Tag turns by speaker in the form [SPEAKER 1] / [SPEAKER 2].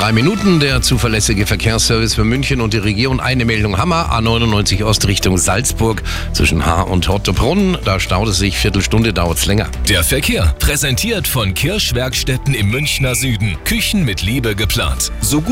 [SPEAKER 1] drei Minuten. Der zuverlässige Verkehrsservice für München und die Region. Eine Meldung Hammer. A99 Ost Richtung Salzburg zwischen Haar und Hortebrunn. Da staut es sich. Viertelstunde dauert es länger.
[SPEAKER 2] Der Verkehr präsentiert von Kirschwerkstätten im Münchner Süden. Küchen mit Liebe geplant. So gut